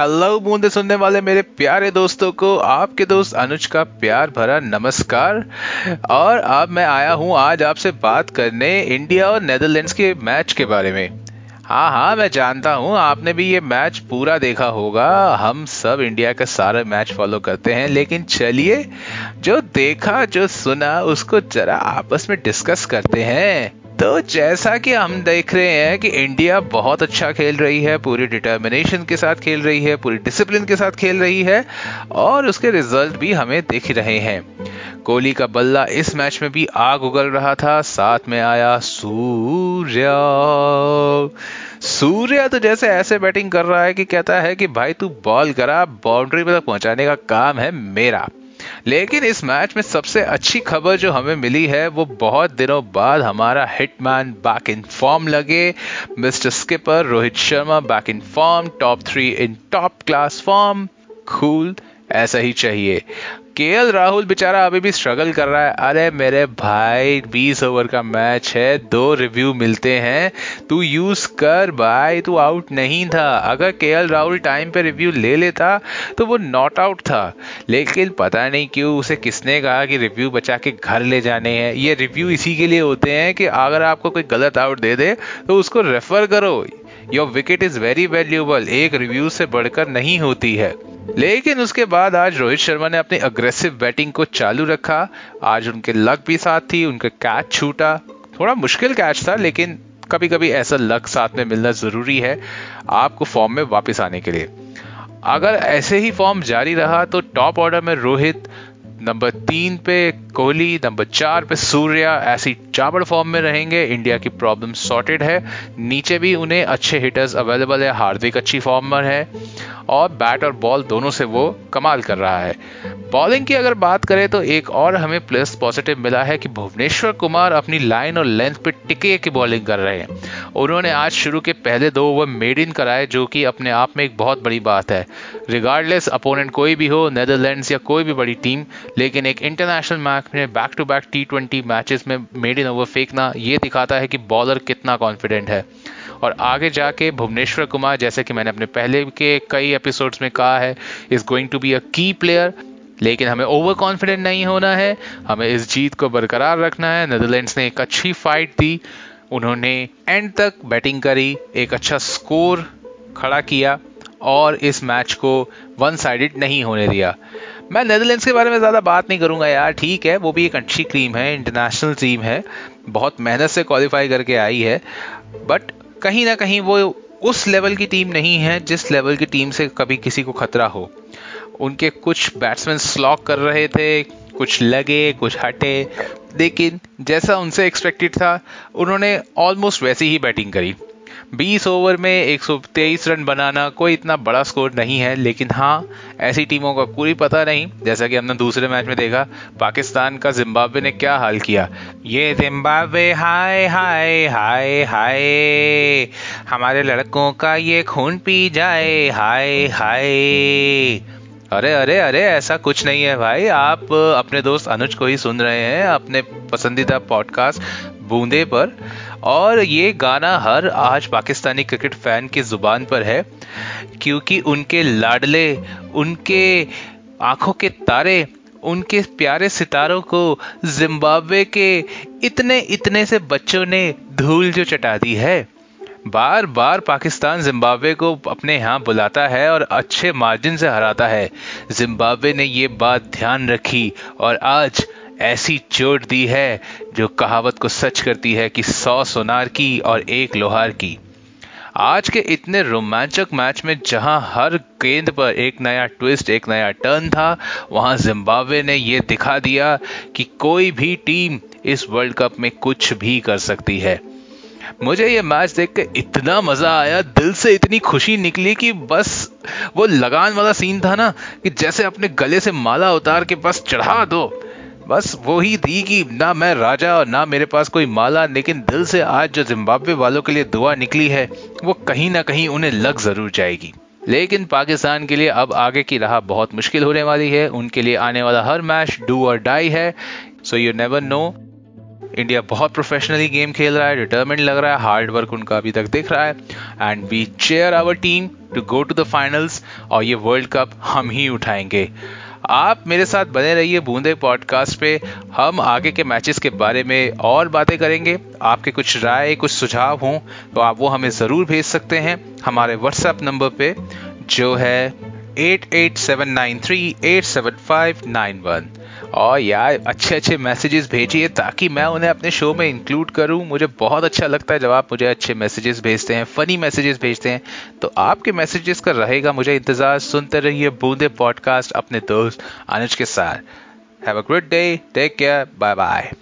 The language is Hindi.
हेलो बूंदे सुनने वाले मेरे प्यारे दोस्तों को, आपके दोस्त अनुज का प्यार भरा नमस्कार। और अब मैं आया हूँ आज आपसे बात करने इंडिया और नेदरलैंड्स के मैच के बारे में। हाँ हाँ मैं जानता हूँ, आपने भी ये मैच पूरा देखा होगा। हम सब इंडिया का सारा मैच फॉलो करते हैं, लेकिन चलिए, जो देखा, जो सुना, उसको जरा आपस में डिस्कस करते हैं। तो जैसा कि हम देख रहे हैं कि इंडिया बहुत अच्छा खेल रही है, पूरी डिटर्मिनेशन के साथ खेल रही है, पूरी डिसिप्लिन के साथ खेल रही है और उसके रिज़ल्ट भी हमें दिख रहे हैं। कोहली का बल्ला इस मैच में भी आग उगल रहा था, साथ में आया सूर्य। सूर्य तो जैसे ऐसे बैटिंग कर रहा है कि कहता है कि भाई तू बॉल करा बाउंड्री पर तक पहुँचाने का काम है मेरा। लेकिन इस मैच में सबसे अच्छी खबर जो हमें मिली है, वो बहुत दिनों बाद हमारा हिटमैन बैक इन फॉर्म लगे। Mister skipper, Rohit Sharma back in form top three in top class form cool ऐसा ही चाहिए। के राहुल बेचारा अभी भी स्ट्रगल कर रहा है। अरे मेरे भाई 20 ओवर का मैच है, दो रिव्यू मिलते हैं। तू यूज़ कर भाई, तू आउट नहीं था। अगर के राहुल टाइम पे रिव्यू ले लेता तो वो नॉट आउट था। लेकिन पता नहीं क्यों उसे किसने कहा कि रिव्यू बचा के घर ले जाने हैं। ये रिव्यू इसी के लिए होते हैं कि अगर आपको कोई गलत आउट दे दे तो उसको रेफर करो। Your wicket is very valuable एक रिव्यू से बढ़कर नहीं होती है। लेकिन उसके बाद आज रोहित शर्मा ने अपनी अग्रेसिव बैटिंग को चालू रखा। आज उनके लक भी साथ थी, उनका कैच छूटा। थोड़ा मुश्किल कैच था, लेकिन कभी कभी ऐसा लक साथ में मिलना ज़रूरी है आपको फॉर्म में वापस आने के लिए। अगर ऐसे ही फॉर्म जारी रहा तो टॉप ऑर्डर में रोहित नंबर तीन पे कोहली, नंबर चार पे सूर्या ऐसी चाबड़ फॉर्म में रहेंगे। इंडिया की प्रॉब्लम सॉर्टेड है। नीचे भी उन्हें अच्छे हिटर्स अवेलेबल है। हार्दिक अच्छी फॉर्म में है। और बैट और बॉल दोनों से वो कमाल कर रहा है। बॉलिंग की अगर बात करें तो एक और हमें प्लस पॉजिटिव मिला है कि भुवनेश्वर कुमार अपनी लाइन और लेंथ पे टिके की बॉलिंग कर रहे हैं। उन्होंने आज शुरू के पहले दो ओवर मेड इन कराए, जो कि अपने आप में एक बहुत बड़ी बात है। रिगार्डलेस अपोनेंट कोई भी हो नेदरलैंड्स या कोई भी बड़ी टीम लेकिन एक इंटरनेशनल मैच में back to back T twenty matches में मेड इन ओवर फेंकना, ये दिखाता है कि बॉलर कितना कॉन्फिडेंट है। और आगे जाके भुवनेश्वर कुमार, जैसे कि मैंने अपने पहले के कई एपिसोड्स में कहा है is going to be a key player लेकिन हमें ओवर कॉन्फिडेंट नहीं होना है, हमें इस जीत को बरकरार रखना है। नेदरलैंड्स ने एक अच्छी फाइट दी। उन्होंने एंड तक बैटिंग करी, एक अच्छा स्कोर खड़ा किया और इस मैच को वन साइडेड नहीं होने दिया। मैं नेदरलैंड्स के बारे में ज़्यादा बात नहीं करूँगा यार, ठीक है, वो भी एक अच्छी टीम है इंटरनेशनल टीम है, बहुत मेहनत से क्वालिफाई करके आई है बट कहीं ना कहीं वो उस लेवल की टीम नहीं है जिस लेवल की टीम से कभी किसी को खतरा हो। उनके कुछ बैट्समैन स्लॉक कर रहे थे, कुछ लगे, कुछ हटे। लेकिन जैसा उनसे एक्सपेक्टेड था, उन्होंने ऑलमोस्ट वैसी ही बैटिंग करी। 20 ओवर में 123 रन बनाना कोई इतना बड़ा स्कोर नहीं है, लेकिन हाँ ऐसी टीमों का कोई पता नहीं। जैसा कि हमने दूसरे मैच में देखा, पाकिस्तान का जिम्बाब्वे ने क्या हाल किया? ये जिम्बाब्वे, हाय हाय हाय हाय। हमारे लड़कों का ये खून पी जाए, हाय हाय। अरे अरे अरे, ऐसा कुछ नहीं है भाई। आप अपने दोस्त अनुज को ही सुन रहे हैं, अपने पसंदीदा पॉडकास्ट बूंदे पर। और ये गाना हर आज पाकिस्तानी क्रिकेट फ़ैन की ज़ुबान पर है, क्योंकि उनके लाडले, उनके आँखों के तारे, उनके प्यारे सितारों को जिम्बाब्वे के इतने इतने से बच्चों ने धूल जो चटा दी है। बार बार पाकिस्तान जिम्बाब्वे को अपने यहाँ बुलाता है और अच्छे मार्जिन से हराता है। जिम्बाब्वे ने ये बात ध्यान रखी और आज ऐसी चोट दी है जो कहावत को सच करती है कि सौ सोनार की और एक लोहार की। आज के इतने रोमांचक मैच में जहाँ हर गेंद पर एक नया ट्विस्ट, एक नया टर्न था, वहाँ जिम्बाब्वे ने यह दिखा दिया कि कोई भी टीम इस वर्ल्ड कप में कुछ भी कर सकती है। मुझे ये मैच देख के इतना मज़ा आया, दिल से इतनी खुशी निकली कि बस वो लगान वाला सीन था ना, कि जैसे अपने गले से माला उतार के बस चढ़ा दो। बस वो ही थी कि ना मैं राजा और ना मेरे पास कोई माला, लेकिन दिल से आज जो जिम्बाब्वे वालों के लिए दुआ निकली है, वो कहीं ना कहीं उन्हें लग ज़रूर जाएगी। लेकिन पाकिस्तान के लिए अब आगे की राह बहुत मुश्किल होने वाली है। उनके लिए आने वाला हर मैच डू और डाई है। So you never know India बहुत प्रोफेशनली गेम खेल रहा है डिटर्मेंट लग रहा है हार्ड वर्क उनका अभी तक दिख रहा है and we cheer our team to go to the finals और ये वर्ल्ड कप हम ही उठाएँगे। आप मेरे साथ बने रहिए बूंदे पॉडकास्ट पे। हम आगे के मैचेस के बारे में और बातें करेंगे। आपके कुछ राय, कुछ सुझाव हों तो आप वो हमें ज़रूर भेज सकते हैं हमारे व्हाट्सएप नंबर पे, जो है eight eight seven nine three eight seven five nine one और यार अच्छे अच्छे मैसेजेस भेजिए ताकि मैं उन्हें अपने शो में इंक्लूड करूँ। मुझे बहुत अच्छा लगता है जब आप मुझे अच्छे मैसेजेस भेजते हैं फनी मैसेजेस भेजते हैं। तो आपके मैसेजेस का रहेगा मुझे इंतज़ार। सुनते रहिए बूंदे पॉडकास्ट अपने दोस्त अनुज के साथ। Have a good day take care bye bye